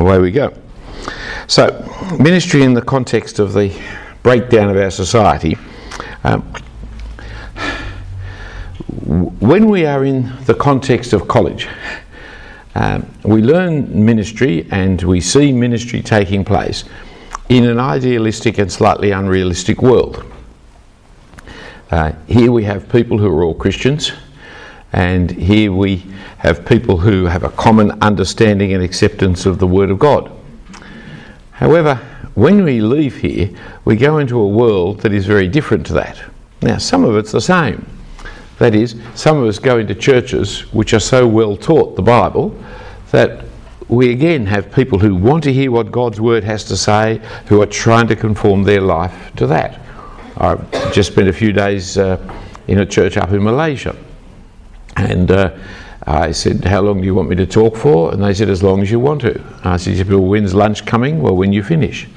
away we go. So, ministry in the context of the breakdown of our society. Um, when we are in the context of college, um, we learn ministry and we see ministry taking place in an idealistic and slightly unrealistic world. Uh, here we have people who are all Christians, and here we have people who have a common understanding and acceptance of the Word of God. However, when we leave here, we go into a world that is very different to that. Now, some of it's the same. That is, some of us go into churches which are so well taught the Bible that we again have people who want to hear what God's Word has to say, who are trying to conform their life to that. I've just spent a few days uh, in a church up in Malaysia. And uh, I said, How long do you want me to talk for? And they said, As long as you want to. I said, Well, when's lunch coming? Well, when you finish.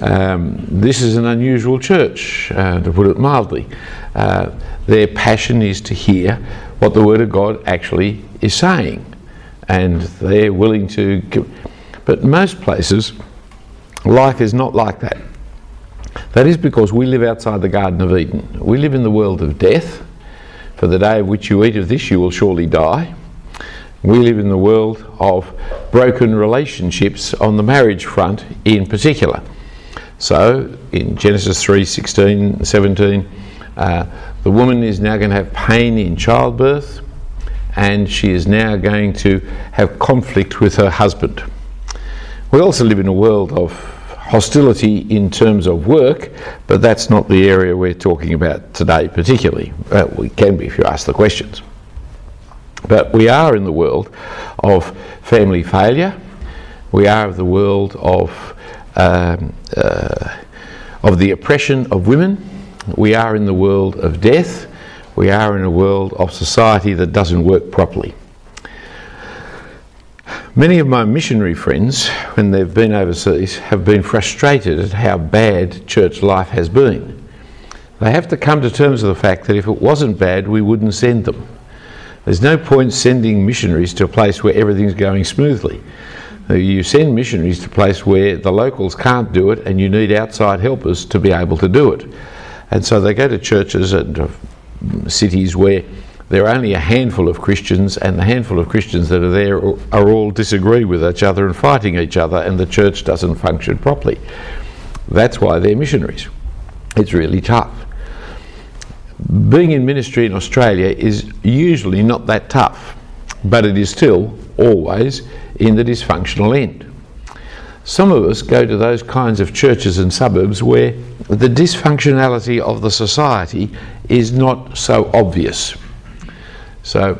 Um, this is an unusual church, uh, to put it mildly. Uh, their passion is to hear what the Word of God actually is saying. And they're willing to. Give. But most places, life is not like that. That is because we live outside the Garden of Eden. We live in the world of death. For the day of which you eat of this, you will surely die. We live in the world of broken relationships on the marriage front in particular. So in Genesis 3 16, 17, uh, the woman is now going to have pain in childbirth and she is now going to have conflict with her husband. We also live in a world of hostility in terms of work, but that's not the area we're talking about today, particularly. Uh, we can be if you ask the questions. But we are in the world of family failure. We are in the world of um, uh, of the oppression of women. We are in the world of death. We are in a world of society that doesn't work properly. Many of my missionary friends, when they've been overseas, have been frustrated at how bad church life has been. They have to come to terms with the fact that if it wasn't bad, we wouldn't send them. There's no point sending missionaries to a place where everything's going smoothly. You send missionaries to a place where the locals can't do it and you need outside helpers to be able to do it. And so they go to churches and cities where there are only a handful of Christians, and the handful of Christians that are there are all disagree with each other and fighting each other, and the church doesn't function properly. That's why they're missionaries. It's really tough. Being in ministry in Australia is usually not that tough, but it is still always in the dysfunctional end. Some of us go to those kinds of churches and suburbs where the dysfunctionality of the society is not so obvious. So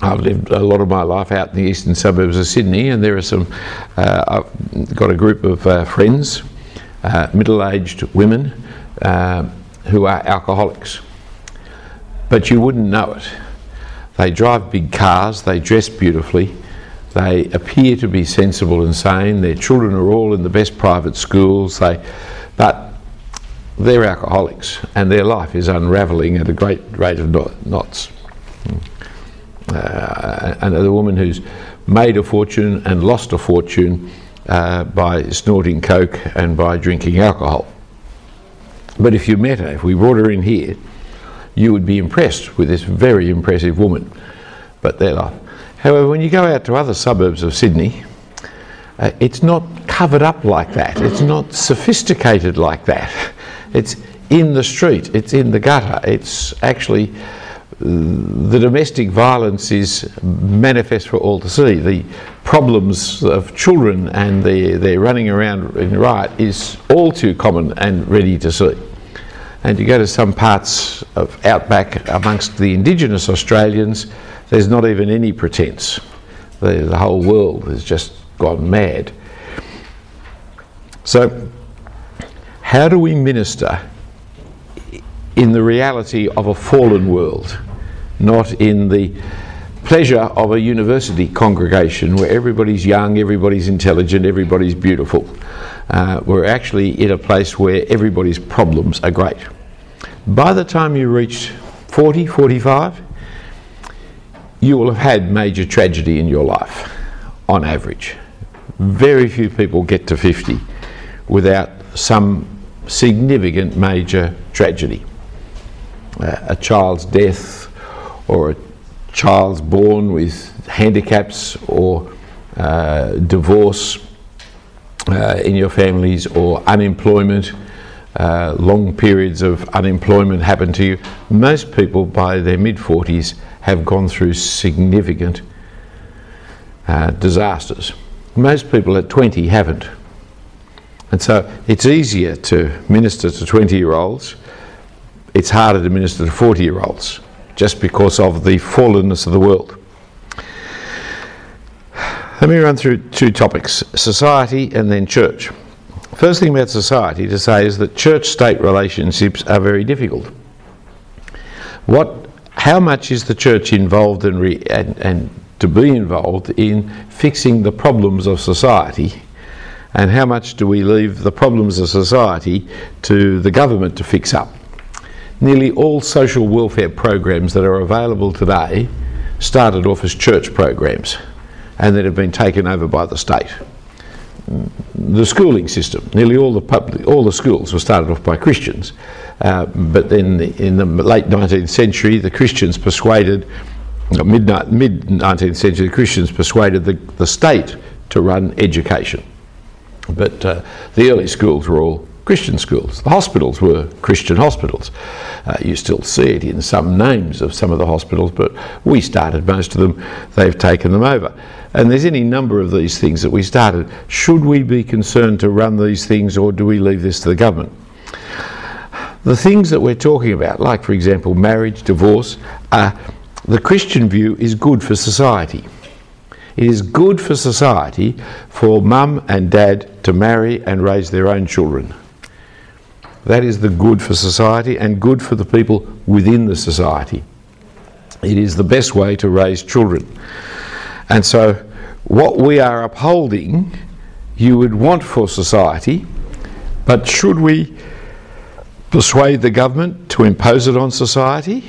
I've lived a lot of my life out in the eastern suburbs of Sydney, and there are some. Uh, I've got a group of uh, friends, uh, middle-aged women, uh, who are alcoholics, but you wouldn't know it. They drive big cars, they dress beautifully, they appear to be sensible and sane. Their children are all in the best private schools. They, but they're alcoholics and their life is unravelling at a great rate of knots. Uh, another woman who's made a fortune and lost a fortune uh, by snorting coke and by drinking alcohol. But if you met her, if we brought her in here, you would be impressed with this very impressive woman. But their life. However, when you go out to other suburbs of Sydney, uh, it's not covered up like that. It's not sophisticated like that. It's in the street, it's in the gutter, it's actually the domestic violence is manifest for all to see. The problems of children and their, their running around in riot is all too common and ready to see. And you go to some parts of outback amongst the indigenous Australians, there's not even any pretense. The, the whole world has just gone mad. So, how do we minister in the reality of a fallen world, not in the pleasure of a university congregation where everybody's young, everybody's intelligent, everybody's beautiful? Uh, we're actually in a place where everybody's problems are great. By the time you reach 40, 45, you will have had major tragedy in your life on average. Very few people get to 50 without some significant major tragedy. Uh, a child's death or a child's born with handicaps or uh, divorce uh, in your families or unemployment, uh, long periods of unemployment happen to you. Most people by their mid 40s have gone through significant uh, disasters. Most people at 20 haven't. And so it's easier to minister to 20 year olds, it's harder to minister to 40 year olds just because of the fallenness of the world. Let me run through two topics society and then church. First thing about society to say is that church state relationships are very difficult. What, how much is the church involved in re, and, and to be involved in fixing the problems of society? And how much do we leave the problems of society to the government to fix up? Nearly all social welfare programs that are available today started off as church programs and that have been taken over by the state. The schooling system, nearly all the public, all the schools were started off by Christians, uh, but then in the late 19th century, the Christians persuaded, mid mid 19th century, the Christians persuaded the, the state to run education. But uh, the early schools were all Christian schools. The hospitals were Christian hospitals. Uh, you still see it in some names of some of the hospitals, but we started most of them, they've taken them over. And there's any number of these things that we started. Should we be concerned to run these things or do we leave this to the government? The things that we're talking about, like for example marriage, divorce, uh, the Christian view is good for society. It is good for society for mum and dad to marry and raise their own children. That is the good for society and good for the people within the society. It is the best way to raise children. And so, what we are upholding, you would want for society, but should we persuade the government to impose it on society?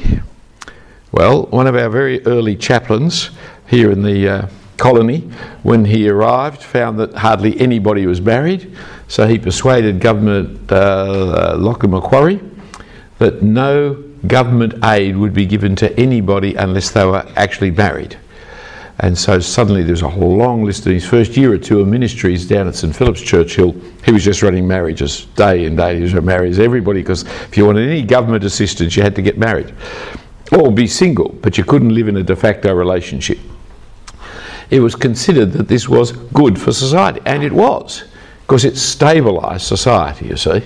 Well, one of our very early chaplains here in the uh, colony, when he arrived, found that hardly anybody was married, so he persuaded Government uh, Lachlan Macquarie that no government aid would be given to anybody unless they were actually married. And so suddenly there's a whole long list in his first year or two of ministries down at St Philip's Church Hill. He was just running marriages day and day. He was marrying everybody because if you wanted any government assistance, you had to get married or be single, but you couldn't live in a de facto relationship it was considered that this was good for society, and it was, because it stabilised society, you see.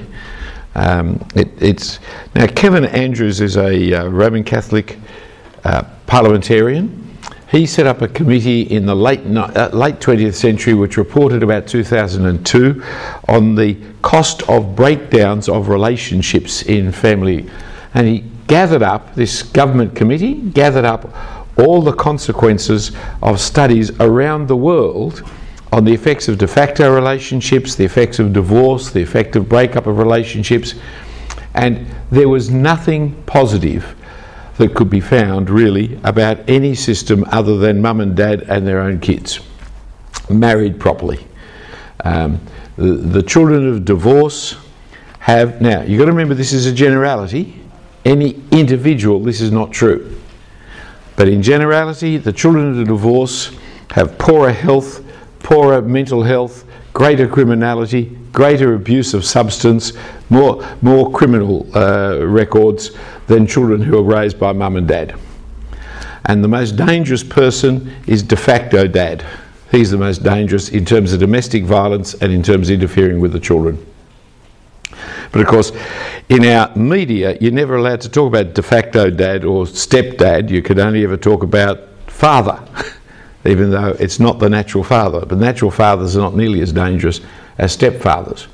Um, it, it's now Kevin Andrews is a uh, Roman Catholic uh, parliamentarian. He set up a committee in the late uh, late 20th century, which reported about 2002 on the cost of breakdowns of relationships in family, and he gathered up this government committee gathered up all the consequences of studies around the world on the effects of de facto relationships, the effects of divorce, the effect of breakup of relationships, and there was nothing positive that could be found really about any system other than mum and dad and their own kids married properly. Um, the, the children of divorce have now you've got to remember this is a generality. Any individual, this is not true. But in generality, the children of the divorce have poorer health, poorer mental health, greater criminality, greater abuse of substance, more, more criminal uh, records than children who are raised by mum and dad. And the most dangerous person is de facto dad. He's the most dangerous in terms of domestic violence and in terms of interfering with the children. But of course, in our media, you're never allowed to talk about de facto dad or stepdad. You could only ever talk about father, even though it's not the natural father. But natural fathers are not nearly as dangerous as stepfathers.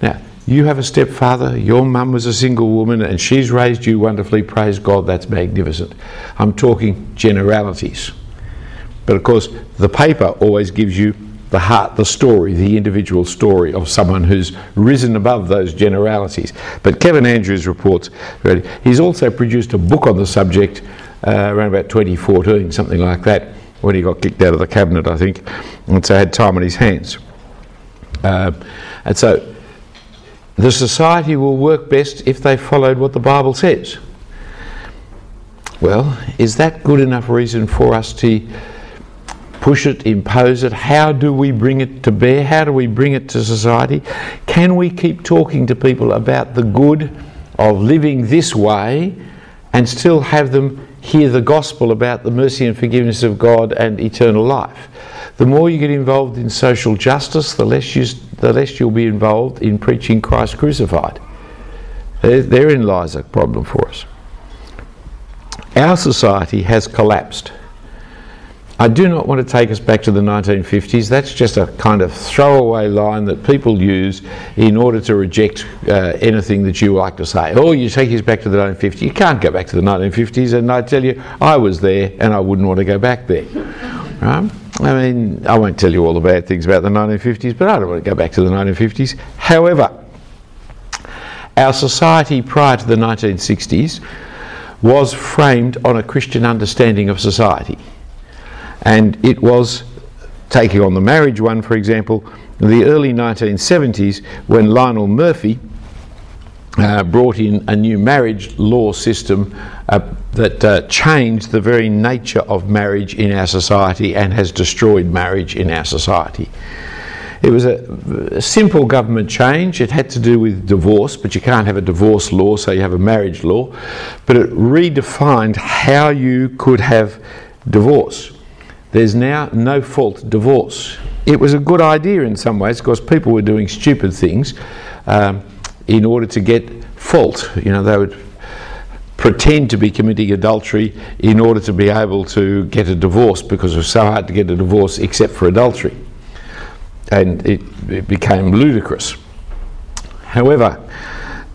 Now, you have a stepfather, your mum was a single woman, and she's raised you wonderfully. Praise God, that's magnificent. I'm talking generalities. But of course, the paper always gives you the heart, the story, the individual story of someone who's risen above those generalities. But Kevin Andrews reports, he's also produced a book on the subject uh, around about 2014, something like that, when he got kicked out of the cabinet, I think, and so had time on his hands. Uh, and so the society will work best if they followed what the Bible says. Well, is that good enough reason for us to push it, impose it? How do we bring it to bear? How do we bring it to society? Can we keep talking to people about the good of living this way and still have them hear the gospel about the mercy and forgiveness of God and eternal life? The more you get involved in social justice, the less, you, the less you'll be involved in preaching Christ crucified. therein lies a problem for us. Our society has collapsed. I do not want to take us back to the 1950s. That's just a kind of throwaway line that people use in order to reject uh, anything that you like to say. Oh, you take us back to the 1950s. You can't go back to the 1950s, and I tell you, I was there and I wouldn't want to go back there. Right? I mean, I won't tell you all the bad things about the 1950s, but I don't want to go back to the 1950s. However, our society prior to the 1960s was framed on a Christian understanding of society. And it was, taking on the marriage one for example, in the early 1970s when Lionel Murphy uh, brought in a new marriage law system uh, that uh, changed the very nature of marriage in our society and has destroyed marriage in our society. It was a, a, simple government change. It had to do with divorce, but you can't have a divorce law, so you have a marriage law. But it redefined how you could have divorce. There's now no fault divorce. It was a good idea in some ways because people were doing stupid things um, in order to get fault. You know, they would pretend to be committing adultery in order to be able to get a divorce because it was so hard to get a divorce except for adultery and it, it became ludicrous. However,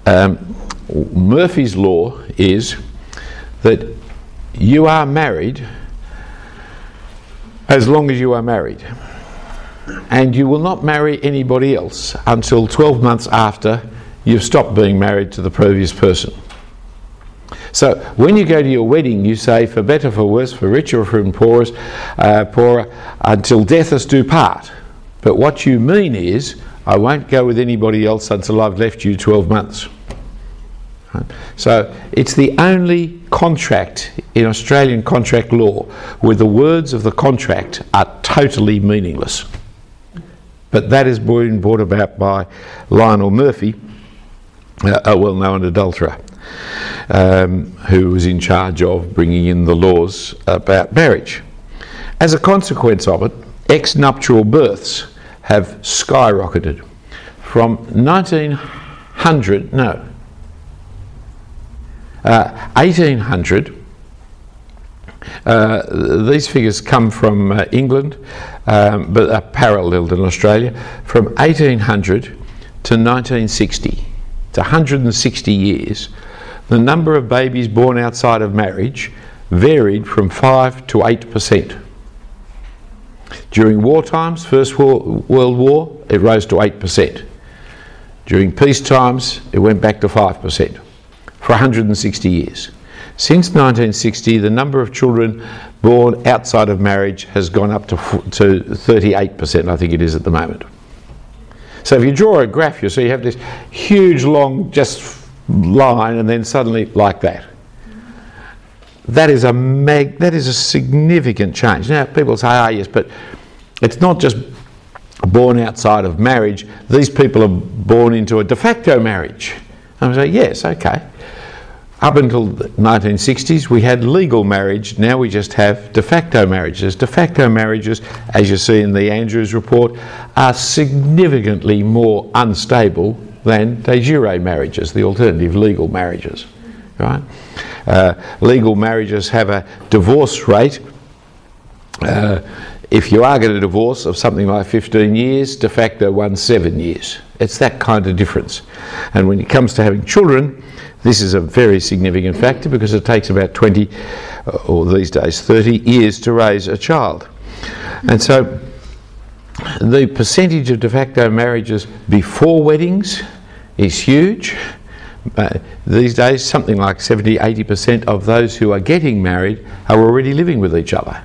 um, Murphy's Law is that you are married as long as you are married. And you will not marry anybody else until 12 months after you've stopped being married to the previous person. So when you go to your wedding, you say, for better, for worse, for richer, or for poorer, uh, poorer, until death us do part. But what you mean is, I won't go with anybody else until I've left you 12 months. So it's the only contract in Australian contract law where the words of the contract are totally meaningless. But that been brought about by Lionel Murphy, a well known adulterer, um, who was in charge of bringing in the laws about marriage. As a consequence of it, ex nuptial births have skyrocketed from 1900, no, uh, 1800. Uh, these figures come from uh, England, um, but are paralleled in Australia. From 1800 to 1960, to 160 years, the number of babies born outside of marriage varied from 5 to 8 percent. During war times, First World War, it rose to 8%. During peace times, it went back to 5% for 160 years. Since 1960, the number of children born outside of marriage has gone up to, to 38%, I think it is at the moment. So if you draw a graph, you see you have this huge, long, just line, and then suddenly like that. That is a mag, that is a significant change. Now people say, ah, yes, but it's not just born outside of marriage. These people are born into a de facto marriage. And I say, yes, okay. Up until the 1960s, we had legal marriage. Now we just have de facto marriages. De facto marriages, as you see in the Andrews report, are significantly more unstable than de jure marriages, the alternative legal marriages. Right? Uh, legal marriages have a divorce rate. Uh, if you are going to divorce of something like 15 years, de facto one seven years. It's that kind of difference. And when it comes to having children, this is a very significant factor because it takes about 20, uh, or these days 30 years to raise a child. And so the percentage of de facto marriages before weddings is huge. Uh, these days, something like 70 80% of those who are getting married are already living with each other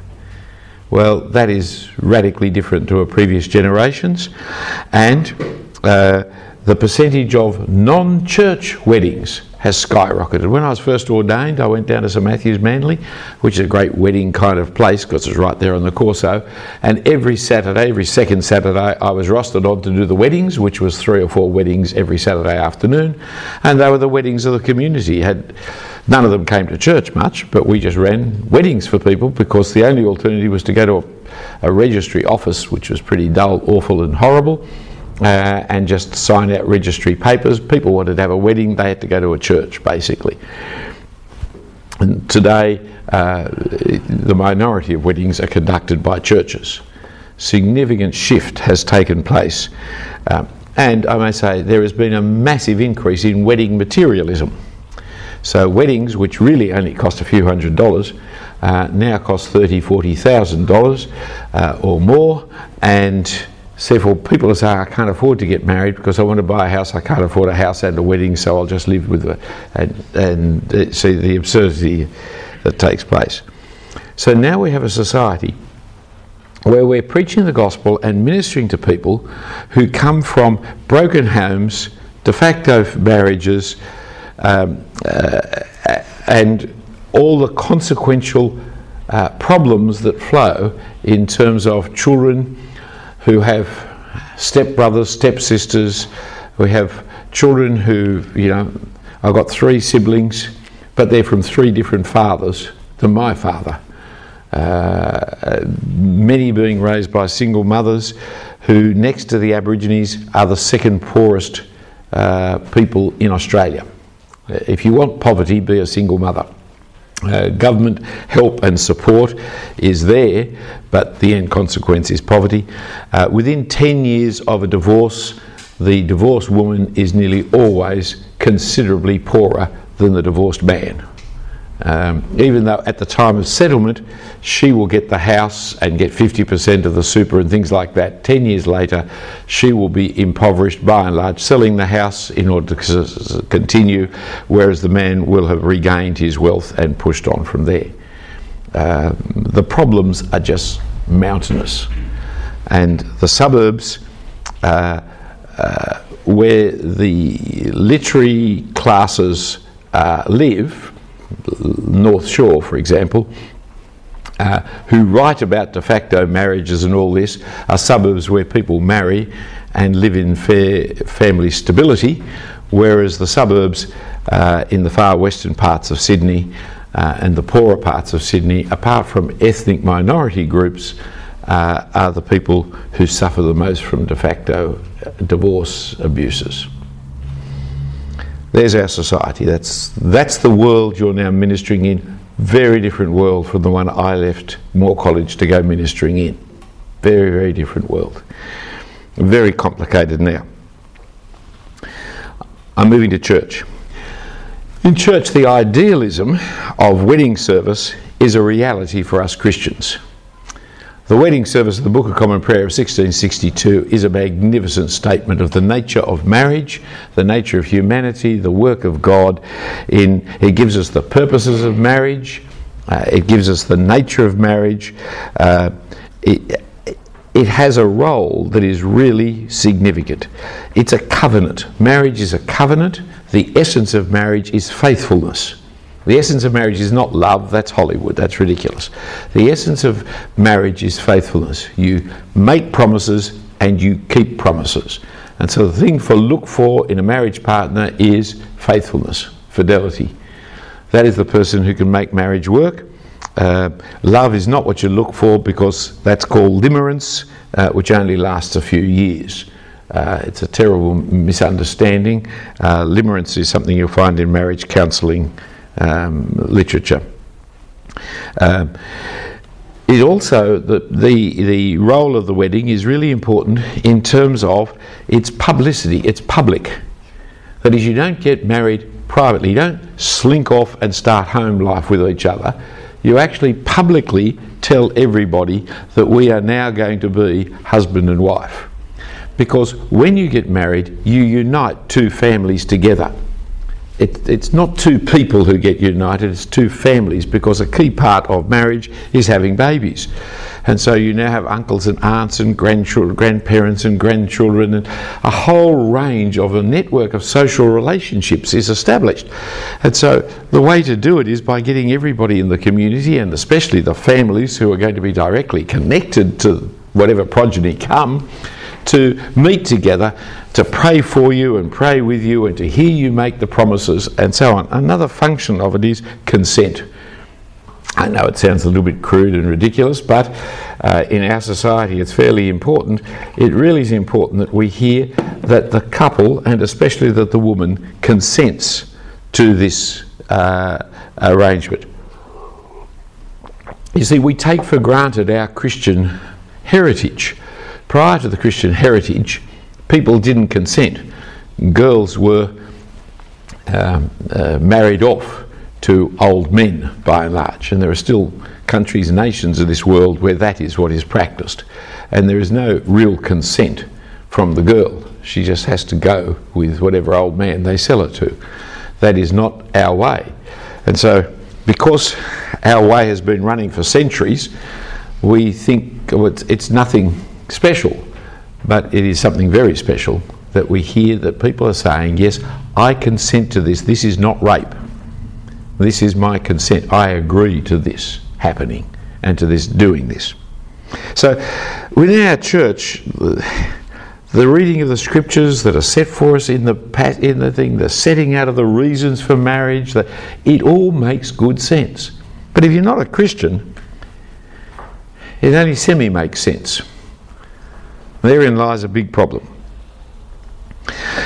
Well, that is radically different to previous generations, and uh, the percentage of non church weddings has skyrocketed. When I was first ordained, I went down to St Matthew's Manly, which is a great wedding kind of place because it's right there on the Corso. And every Saturday, every second Saturday, I was rostered on to do the weddings, which was three or four weddings every Saturday afternoon. And they were the weddings of the community. Had None of them came to church much, but we just ran weddings for people because the only alternative was to go to a, a registry office, which was pretty dull, awful, and horrible uh, and just sign out registry papers. People wanted to have a wedding, they had to go to a church, basically. And today, uh, the minority of weddings are conducted by churches. Significant shift has taken place. Um, and I may say there has been a massive increase in wedding materialism. So weddings, which really only cost a few hundred dollars, uh, now cost thirty, forty thousand dollars uh, or more, and Therefore, people say, I can't afford to get married because I want to buy a house. I can't afford a house and a wedding, so I'll just live with it and, and see the absurdity that takes place. So now we have a society where we're preaching the gospel and ministering to people who come from broken homes, de facto marriages, um, uh, and all the consequential uh, problems that flow in terms of children who have stepbrothers, stepsisters. We have children who, you know, I've got three siblings, but they're from three different fathers than my father. Uh, many being raised by single mothers who, next to the Aborigines, are the second poorest uh, people in Australia. If you want poverty, be a single mother. Uh, government help and support is there, but the end consequence is poverty. Uh, within 10 years of a divorce, the divorced woman is nearly always considerably poorer than the divorced man. Um, even though at the time of settlement she will get the house and get 50% of the super and things like that, 10 years later she will be impoverished by and large, selling the house in order to continue, whereas the man will have regained his wealth and pushed on from there. Uh, the problems are just mountainous. And the suburbs, uh, uh, where the literary classes uh, live, North Shore, for example, uh, who write about de facto marriages and all this, are suburbs where people marry and live in fair family stability, whereas the suburbs uh, in the far western parts of Sydney uh, and the poorer parts of Sydney, apart from ethnic minority groups, uh, are the people who suffer the most from de facto divorce abuses. There's our society. That's, that's the world you're now ministering in. Very different world from the one I left Moore College to go ministering in. Very, very different world. Very complicated now. I'm moving to church. In church, the idealism of wedding service is a reality for us Christians. The wedding service of the Book of Common Prayer of 1662 is a magnificent statement of the nature of marriage, the nature of humanity, the work of God. In it gives us the purposes of marriage, uh, it gives us the nature of marriage. Uh, it, it has a role that is really significant. It's a covenant. Marriage is a covenant. The essence of marriage is faithfulness. The essence of marriage is not love, that's Hollywood, that's ridiculous. The essence of marriage is faithfulness. You make promises and you keep promises. And so the thing for look for in a marriage partner is faithfulness, fidelity. That is the person who can make marriage work. Uh, love is not what you look for because that's called limerence, uh, which only lasts a few years. Uh, it's a terrible misunderstanding. Uh, limerence is something you'll find in marriage counselling um, literature. Um, it also the, the the role of the wedding is really important in terms of its publicity. It's public. That is, you don't get married privately. You don't slink off and start home life with each other. You actually publicly tell everybody that we are now going to be husband and wife. Because when you get married, you unite two families together. It, it's not two people who get united, it's two families because a key part of marriage is having babies. And so you now have uncles and aunts and grandchildren, grandparents and grandchildren, and a whole range of a network of social relationships is established. And so the way to do it is by getting everybody in the community, and especially the families who are going to be directly connected to whatever progeny come, to meet together to pray for you and pray with you and to hear you make the promises and so on. Another function of it is consent. I know it sounds a little bit crude and ridiculous, but uh, in our society it's fairly important. It really is important that we hear that the couple, and especially that the woman, consents to this uh, arrangement. You see, we take for granted our Christian heritage prior to the Christian heritage, people didn't consent. Girls were um, uh, married off to old men by and large, and there are still countries and nations of this world where that is what is practiced. And there is no real consent from the girl. She just has to go with whatever old man they sell her to. That is not our way. And so, because our way has been running for centuries, we think oh, it's, it's nothing special, but it is something very special that we hear that people are saying, Yes, I consent to this. This is not rape. This is my consent. I agree to this happening and to this doing this. So, within our church, the reading of the scriptures that are set for us in the in the thing, the setting out of the reasons for marriage, that it all makes good sense. But if you're not a Christian, it only semi makes sense. Therein lies a big problem.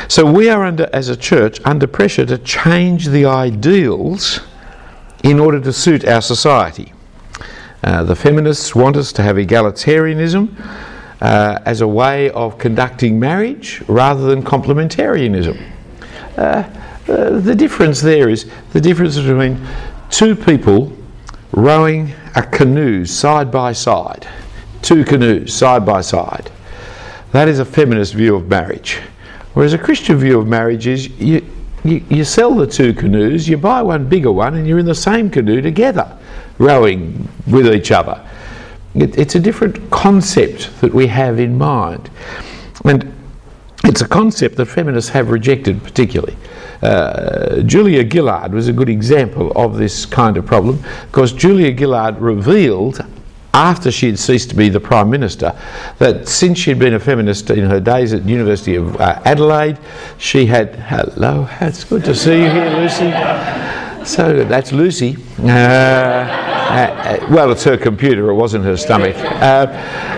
So we are under, as a church, under pressure to change the ideals in order to suit our society. Uh, the feminists want us to have egalitarianism uh, as a way of conducting marriage rather than complementarianism. Uh, uh the difference there is the difference between two people rowing a canoe side by side, two canoes side by side. That is a feminist view of marriage. Whereas a Christian view of marriage is you, you, you, sell the two canoes, you buy one bigger one, and you're in the same canoe together, rowing with each other. It, it's a different concept that we have in mind. And it's a concept that feminists have rejected particularly. Uh, Julia Gillard was a good example of this kind of problem because Julia Gillard revealed after she had ceased to be the Prime Minister, that since she'd been a feminist in her days at University of uh, Adelaide, she had. Hello, it's good to see you here, Lucy. So that's Lucy. Uh, uh, well, it's her computer, it wasn't her stomach. Uh,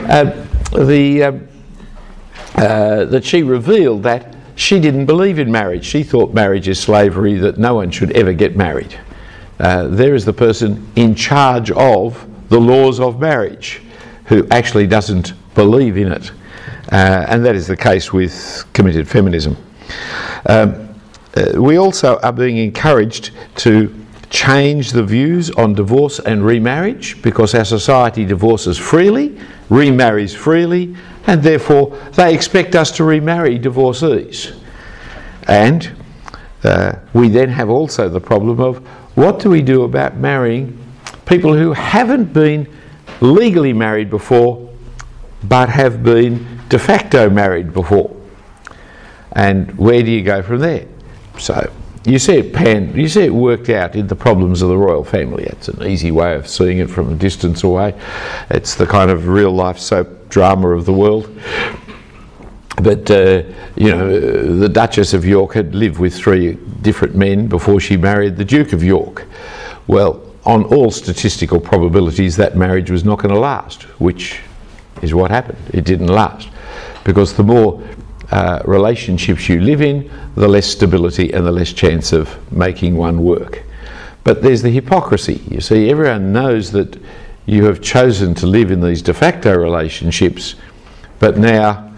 uh, the, um, uh, that she revealed that she didn't believe in marriage. She thought marriage is slavery, that no one should ever get married. there is the person in charge of the laws of marriage, who actually doesn't believe in it. Uh, and that is the case with committed feminism. Um, uh, we also are being encouraged to change the views on divorce and remarriage because our society divorces freely, remarries freely, and therefore they expect us to remarry divorcees. And uh, we then have also the problem of what do we do about marrying people who haven't been legally married before but have been de facto married before. And where do you go from there? So you see it pan, you see it worked out in the problems of the royal family. It's an easy way of seeing it from a distance away. It's the kind of real life soap drama of the world. But uh, you know, the Duchess of York had lived with three different men before she married the Duke of York. Well, on all statistical probabilities, that marriage was not going to last, which is what happened. It didn't last. Because the more uh, relationships you live in, the less stability and the less chance of making one work. But there's the hypocrisy. You see, everyone knows that you have chosen to live in these de facto relationships, but now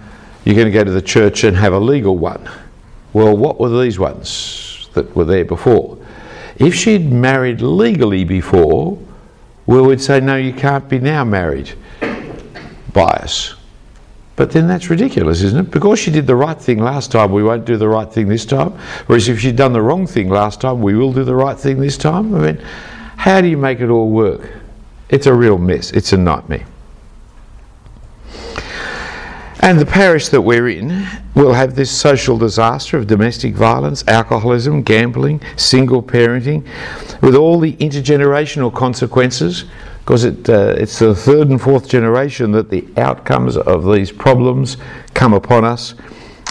you're going to go to the church and have a legal one. Well, what were these ones that were there before? If she'd married legally before, we would say, no, you can't be now married. Bias. But then that's ridiculous, isn't it? Because she did the right thing last time, we won't do the right thing this time. Whereas if she'd done the wrong thing last time, we will do the right thing this time. I mean, how do you make it all work? It's a real mess. It's a nightmare. And the parish that we're in will have this social disaster of domestic violence, alcoholism, gambling, single parenting, with all the intergenerational consequences, because it, uh, it's the third and fourth generation that the outcomes of these problems come upon us,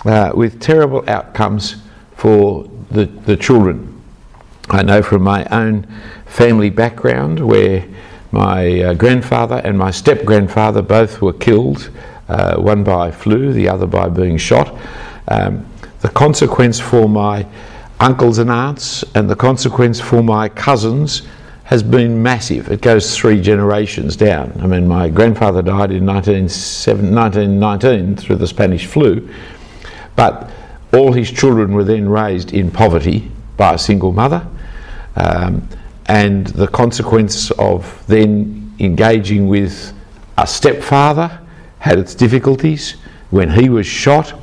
uh, with terrible outcomes for the, the children. I know from my own family background where my uh, grandfather and my step grandfather both were killed uh, one by flu, the other by being shot. Um, the consequence for my uncles and aunts and the consequence for my cousins has been massive. It goes three generations down. I mean, my grandfather died in 1919 through the Spanish flu, but all his children were then raised in poverty by a single mother. Um, and the consequence of then engaging with a stepfather had its difficulties when he was shot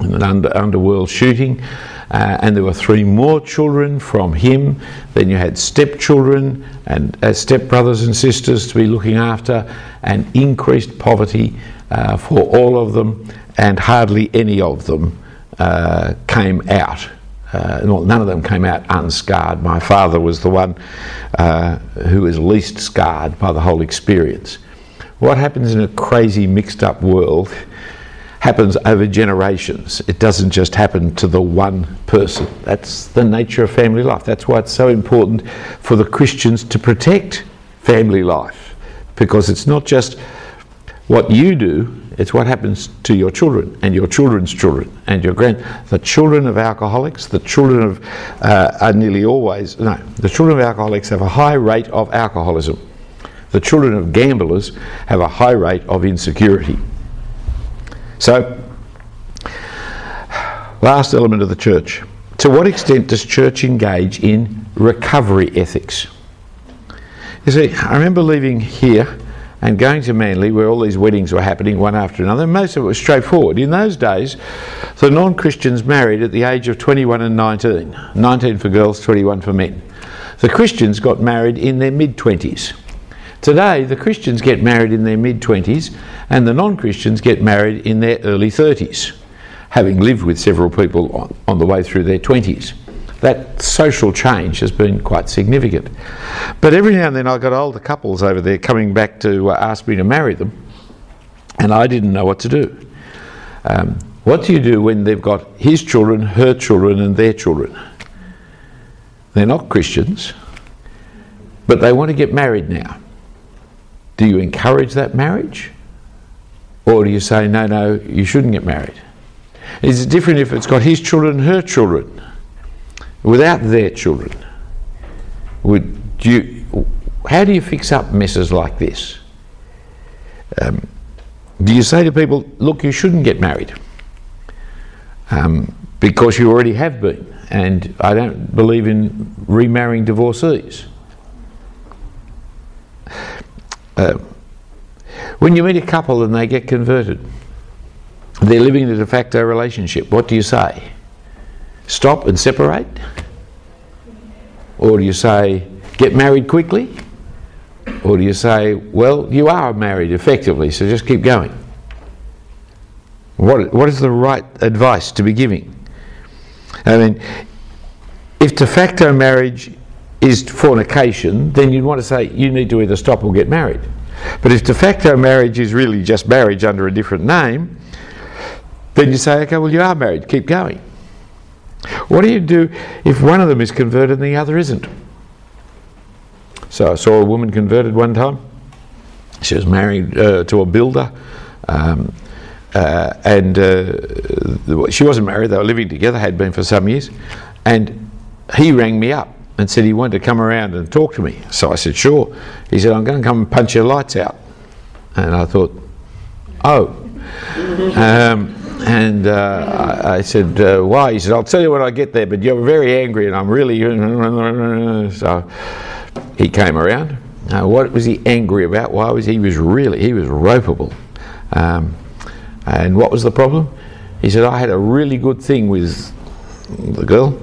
in an under, underworld shooting, uh, and there were three more children from him. Then you had stepchildren and uh, stepbrothers and sisters to be looking after, and increased poverty uh, for all of them, and hardly any of them uh, came out. Uh, well, none of them came out unscarred. My father was the one uh, who was least scarred by the whole experience. What happens in a crazy, mixed up world happens over generations. It doesn't just happen to the one person. That's the nature of family life. That's why it's so important for the Christians to protect family life because it's not just what you do, it's what happens to your children and your children's children and your grand. The children of alcoholics, the children of uh, are nearly always no. The children of alcoholics have a high rate of alcoholism the children of gamblers have a high rate of insecurity. So, last element of the church. To what extent does church engage in recovery ethics? You see, I remember leaving here and going to Manly where all these weddings were happening one after another. Most of it was straightforward. In those days, the non Christians married at the age of 21 and 19 19 for girls, 21 for men. The Christians got married in their mid 20s. Today, the Christians get married in their mid 20s and the non Christians get married in their early 30s, having lived with several people on, on, the way through their 20s. That social change has been quite significant. But every now and then I got older couples over there coming back to uh, ask me to marry them, and I didn't know what to do. Um, what do you do when they've got his children, her children, and their children? They're not Christians, but they want to get married now. Do you encourage that marriage? Or do you say, no, no, you shouldn't get married? Is it different if it's got his children and her children without their children? Would you, how do you fix up messes like this? Um, do you say to people, look, you shouldn't get married um, because you already have been, and I don't believe in remarrying divorcees? Uh, when you meet a couple and they get converted, they're living in a de facto relationship, what do you say? Stop and separate? Or do you say, get married quickly? Or do you say, well, you are married effectively, so just keep going? What, what is the right advice to be giving? I mean, if de facto marriage is fornication, then you'd want to say you need to either stop or get married. But if de facto marriage is really just marriage under a different name, then you say, okay, well, you are married, keep going. What do you do if one of them is converted and the other isn't? So I saw a woman converted one time. She was married uh, to a builder. Um, uh, and uh, she wasn't married, they were living together, had been for some years. And he rang me up and said he wanted to come around and talk to me. So I said, sure. He said, I'm going to come and punch your lights out. And I thought, oh. Um, and uh, I, I, said, uh, why? He said, I'll tell you when I get there, but you're very angry and I'm really. So he came around. Uh, what was he angry about? Why was he, he was really, he was ropeable. Um, And what was the problem? He said, I had a really good thing with the girl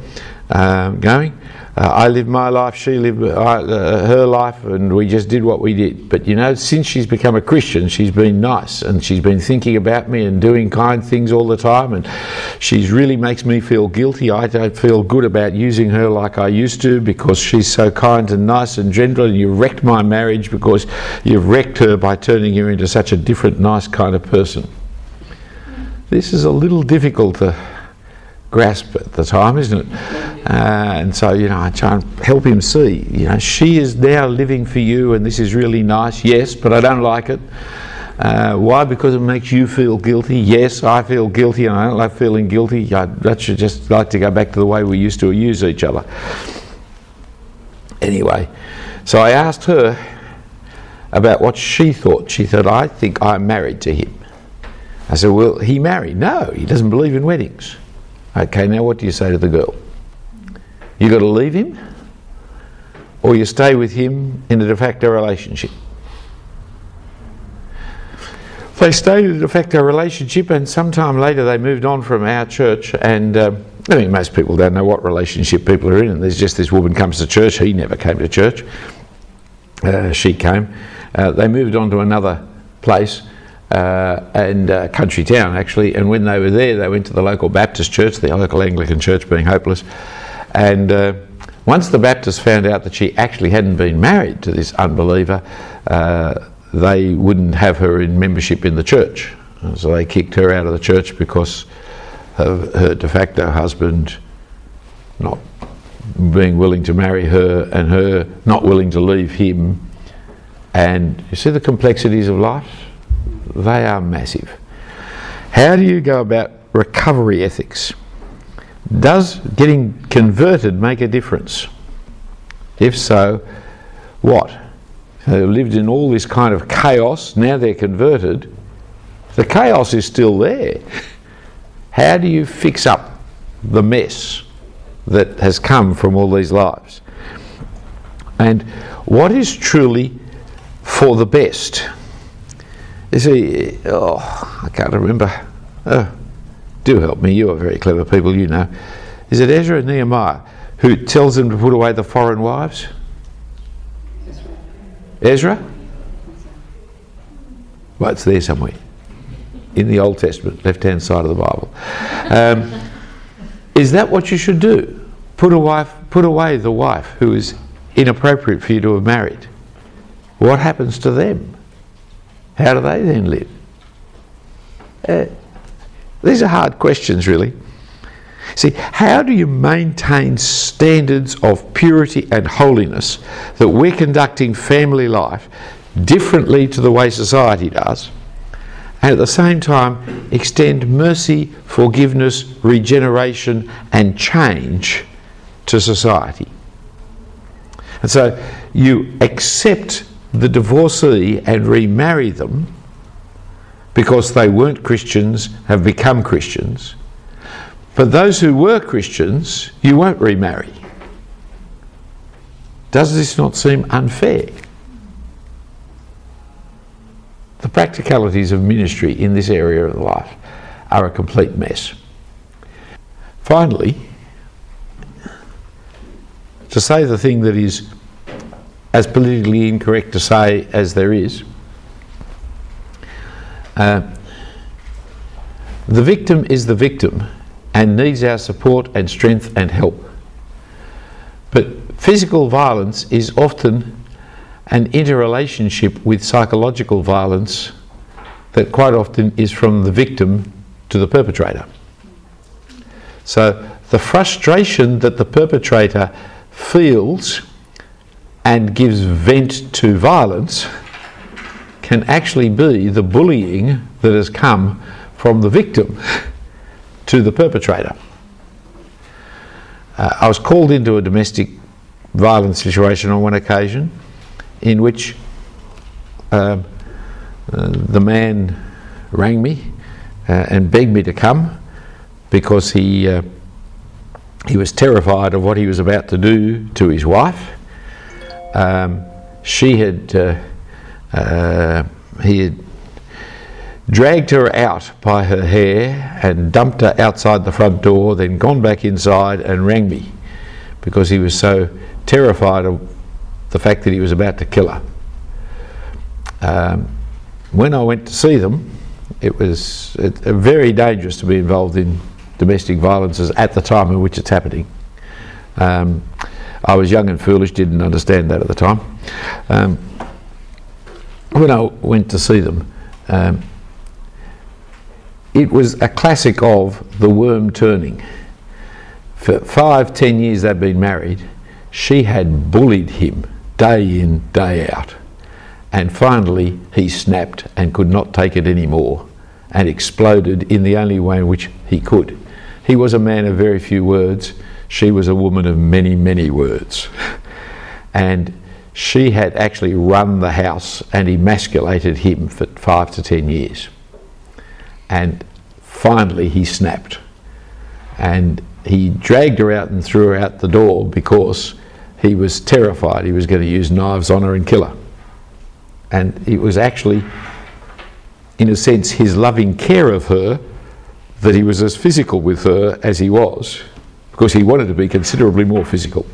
um, going. Uh, I lived my life, she lived uh, uh, her life, and we just did what we did. But you know, since she's become a Christian, she's been nice and she's been thinking about me and doing kind things all the time. And she really makes me feel guilty. I don't feel good about using her like I used to because she's so kind and nice and gentle. And you wrecked my marriage because you've wrecked her by turning her into such a different, nice kind of person. This is a little difficult to grasp at the time, isn't it? Uh, and so, you know, I try and help him see, you know, she is now living for you and this is really nice, yes, but I don't like it. Uh, why? Because it makes you feel guilty. Yes, I feel guilty and I don't like feeling guilty. I, I should just like to go back to the way we used to use each other. Anyway, so I asked her about what she thought. She thought, I think I'm married to him. I said, Well, he married? No, he doesn't believe in weddings. Okay, now what do you say to the girl? You got to leave him, or you stay with him in a de facto relationship. They stayed in a de facto relationship, and sometime later they moved on from our church. And uh, I mean, most people don't know what relationship people are in. And there's just this woman comes to church. He never came to church. Uh, she came. Uh, they moved on to another place uh, and uh, country town actually. And when they were there, they went to the local Baptist church, the local Anglican church being hopeless. And uh, once the Baptists found out that she actually hadn't been married to this unbeliever, uh, they wouldn't have her in membership in the church. So they kicked her out of the church because of her de facto husband not being willing to marry her and her not willing to leave him. And you see the complexities of life? They are massive. How do you go about recovery ethics? Does getting converted make a difference? If so, what? They've lived in all this kind of chaos, now they're converted. The chaos is still there. How do you fix up the mess that has come from all these lives? And what is truly for the best? You see, oh, I can't remember. Oh, do help me, you are very clever people, you know. Is it Ezra and Nehemiah who tells them to put away the foreign wives? Ezra? Well, it's there somewhere. In the Old Testament, left hand side of the Bible. Um, is that what you should do? Put, a wife, put away the wife who is inappropriate for you to have married. What happens to them? How do they then live? Uh, these are hard questions, really. See, how do you maintain standards of purity and holiness that we're conducting family life differently to the way society does, and at the same time extend mercy, forgiveness, regeneration, and change to society? And so you accept the divorcee and remarry them because they weren't Christians, have become Christians. But those who were Christians, you won't remarry. Does this not seem unfair? The practicalities of ministry in this area of life are a complete mess. Finally, to say the thing that is as politically incorrect to say as there is. Uh, the victim is the victim and needs our support and strength and help. But physical violence is often an interrelationship with psychological violence that quite often is from the victim to the perpetrator. So the frustration that the perpetrator feels and gives vent to violence can actually be the bullying that has come from the victim to the perpetrator. Uh, I was called into a domestic violence situation on one occasion in which uh, uh, the man rang me uh, and begged me to come because he, uh, he was terrified of what he was about to do to his wife um, she had, uh, uh, he had dragged her out by her hair and dumped her outside the front door, then gone back inside and rang me because he was so terrified of the fact that he was about to kill her. Um, when I went to see them, it was it, very dangerous to be involved in domestic violences at the time in which it's happening. Um, I was young and foolish, didn't understand that at the time. Um, when I went to see them, um, it was a classic of the worm turning. For five, ten years they'd been married, she had bullied him day in, day out. And finally, he snapped and could not take it anymore and exploded in the only way in which he could. He was a man of very few words. She was a woman of many, many words. and she had actually run the house and emasculated him for five to ten years. And finally he snapped. And he dragged her out and threw her out the door because he was terrified he was going to use knives on her and kill her. And it was actually, in a sense, his loving care of her that he was as physical with her as he was, because he wanted to be considerably more physical.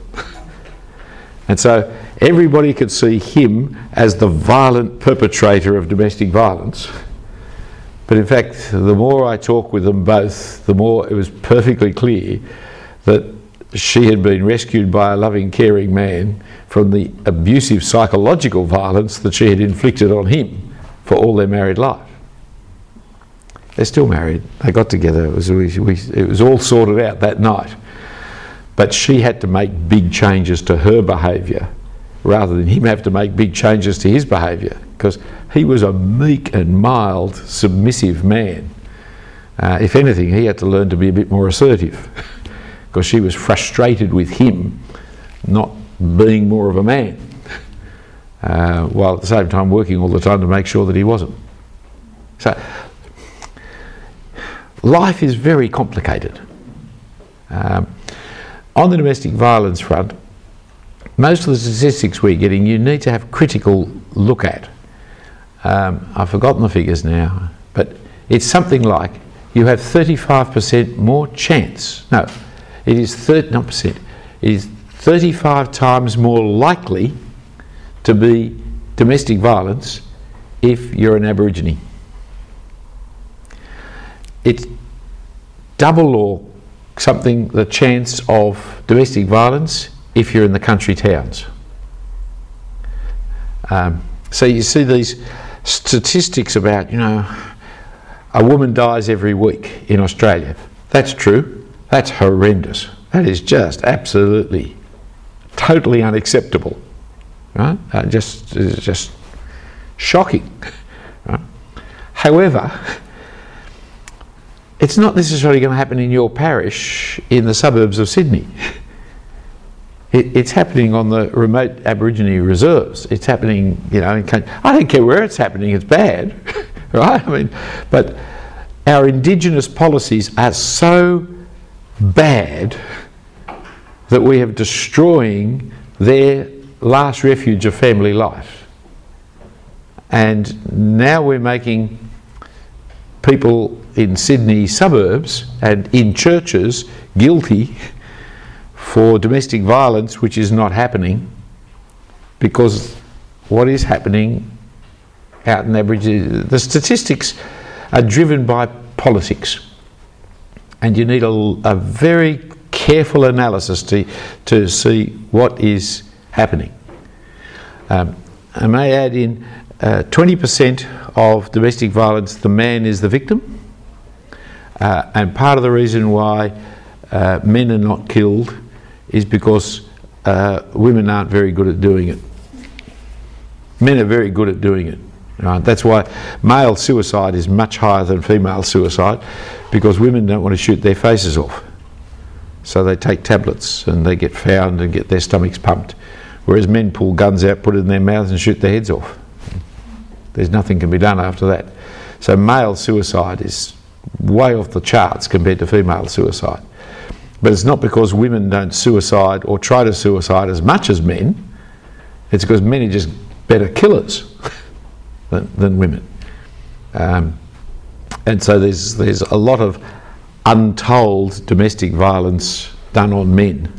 and so everybody could see him as the violent perpetrator of domestic violence. But in fact, the more I talked with them both, the more it was perfectly clear that she had been rescued by a loving, caring man from the abusive psychological violence that she had inflicted on him for all their married life. They're still married. They got together. It was, it was all sorted out that night. But she had to make big changes to her behaviour rather than him have to make big changes to his behaviour because he was a meek and mild, submissive man. Uh, if anything, he had to learn to be a bit more assertive because she was frustrated with him not being more of a man, uh, while at the same time working all the time to make sure that he wasn't. So, life is very complicated. Um, on the domestic violence front, most of the statistics we're getting, you need to have critical look at. Um, I've forgotten the figures now, but it's something like you have 35% more chance. No, it is 30, not percent, it is 35 times more likely to be domestic violence if you're an Aborigine. It's double or something the chance of domestic violence if you're in the country towns. Um, so you see these statistics about, you know, a woman dies every week in Australia. That's true. That's horrendous. That is just absolutely, totally unacceptable. Right? Uh, just, just shocking. Right? However, it's not necessarily going to happen in your parish in the suburbs of Sydney. It, it's happening on the remote Aborigine reserves. It's happening, you know, in, I don't care where it's happening, it's bad, right? I mean, but our Indigenous policies are so bad that we are destroying their last refuge of family life. And now we're making people in Sydney suburbs and in churches guilty for domestic violence, which is not happening because what is happening out in Aboriginal, the statistics are driven by politics and you need a, a very careful analysis to, to see what is happening. Um, I may add in uh, 20% of domestic violence, the man is the victim. Uh, and part of the reason why uh, men are not killed is because uh, women aren't very good at doing it. Men are very good at doing it. Right? That's why male suicide is much higher than female suicide because women don't want to shoot their faces off. So they take tablets and they get found and get their stomachs pumped. Whereas men pull guns out, put it in their mouths, and shoot their heads off. There's nothing can be done after that. So male suicide is way off the charts compared to female suicide. But it's not because women don't suicide or try to suicide as much as men. It's because men are just better killers than, than women. Um, and so there's there's a lot of untold domestic violence done on men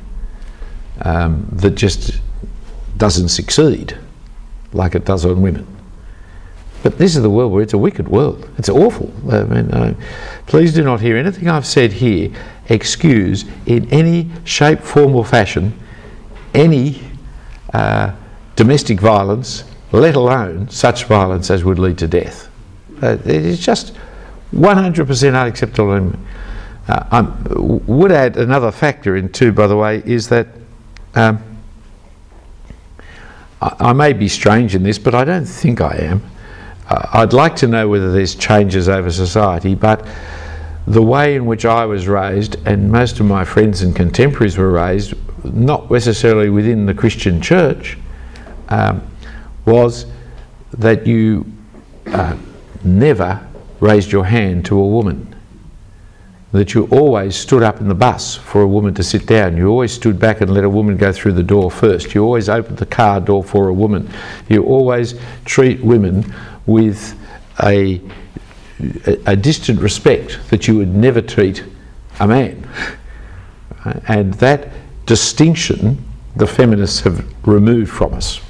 um, that just doesn't succeed like it does on women. But this is the world where it's a wicked world. It's awful. I mean, uh, please do not hear anything I've said here excuse in any shape, form, or fashion any uh, domestic violence, let alone such violence as would lead to death. Uh, it's just 100% unacceptable. Uh, I would add another factor in too, by the way, is that um, I, I, may be strange in this, but I don't think I am. I'd like to know whether there's changes over society, but the way in which I was raised, and most of my friends and contemporaries were raised, not necessarily within the Christian church, um, was that you uh, never raised your hand to a woman. That you always stood up in the bus for a woman to sit down. You always stood back and let a woman go through the door first. You always opened the car door for a woman. You always treat women with a, a, distant respect that you would never treat a man. And that distinction the feminists have removed from us.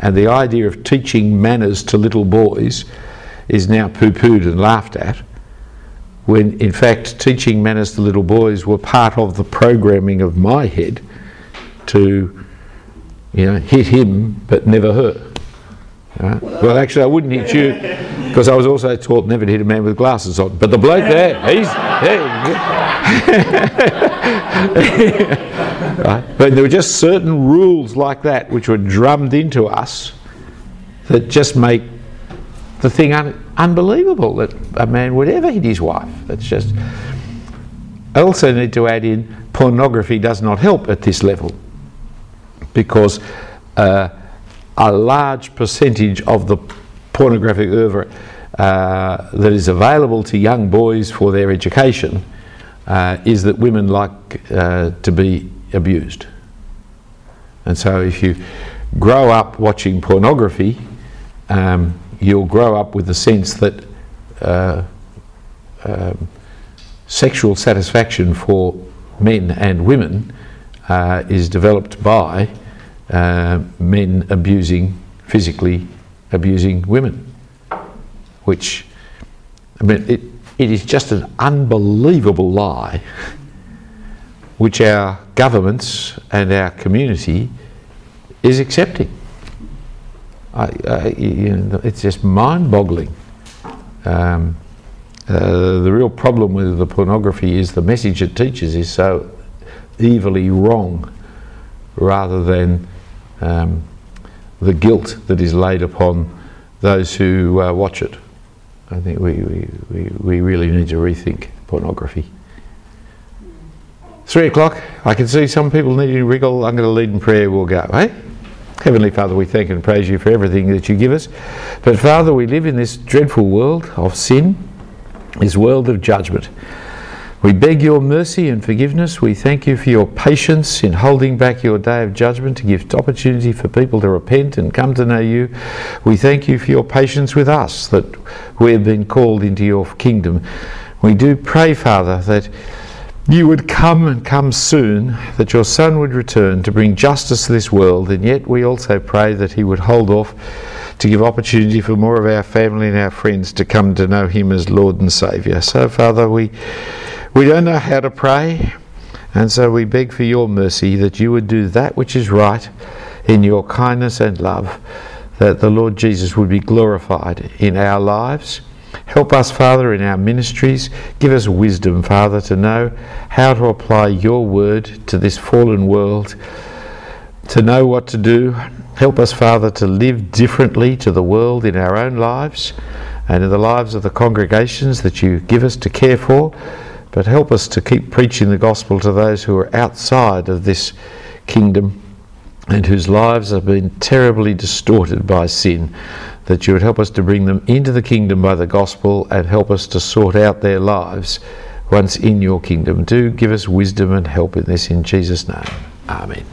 And the idea of teaching manners to little boys is now poo pooed and laughed at, when in fact teaching manners to little boys were part of the programming of my head to you know, hit him but never her. Uh, well, actually, I wouldn't hit you because I was also taught never to hit a man with glasses on. But the bloke there, he's. right? But there were just certain rules like that which were drummed into us that just make the thing un- unbelievable that a man would ever hit his wife. That's just. I also need to add in pornography does not help at this level because. Uh, a large percentage of the pornographic oeuvre uh, that is available to young boys for their education uh, is that women like uh, to be abused. And so if you grow up watching pornography, um, you'll grow up with the sense that uh, um, sexual satisfaction for men and women uh, is developed by uh, men abusing, physically abusing women, which, I mean, it, it is just an unbelievable lie which our governments and our community is accepting. I, I, you know, it's just mind boggling. Um, uh, the real problem with the pornography is the message it teaches is so evilly wrong rather than um, the guilt that is laid upon those who uh, watch it. I think we, we, we, we really need to rethink pornography. Three o'clock, I can see some people needing to wriggle. I'm going to lead in prayer, we'll go, hey? Heavenly Father, we thank and praise you for everything that you give us. But Father, we live in this dreadful world of sin, this world of judgment. We beg your mercy and forgiveness. We thank you for your patience in holding back your day of judgment to give opportunity for people to repent and come to know you. We thank you for your patience with us that we have been called into your kingdom. We do pray, Father, that you would come and come soon, that your Son would return to bring justice to this world, and yet we also pray that he would hold off to give opportunity for more of our family and our friends to come to know him as Lord and Saviour. So, Father, we we don't know how to pray, and so we beg for your mercy that you would do that which is right in your kindness and love, that the Lord Jesus would be glorified in our lives. Help us, Father, in our ministries. Give us wisdom, Father, to know how to apply your word to this fallen world, to know what to do. Help us, Father, to live differently to the world in our own lives and in the lives of the congregations that you give us to care for but help us to keep preaching the gospel to those who are outside of this kingdom and whose lives have been terribly distorted by sin. That you would help us to bring them into the kingdom by the gospel and help us to sort out their lives once in your kingdom. Do give us wisdom and help in this in Jesus' name. Amen.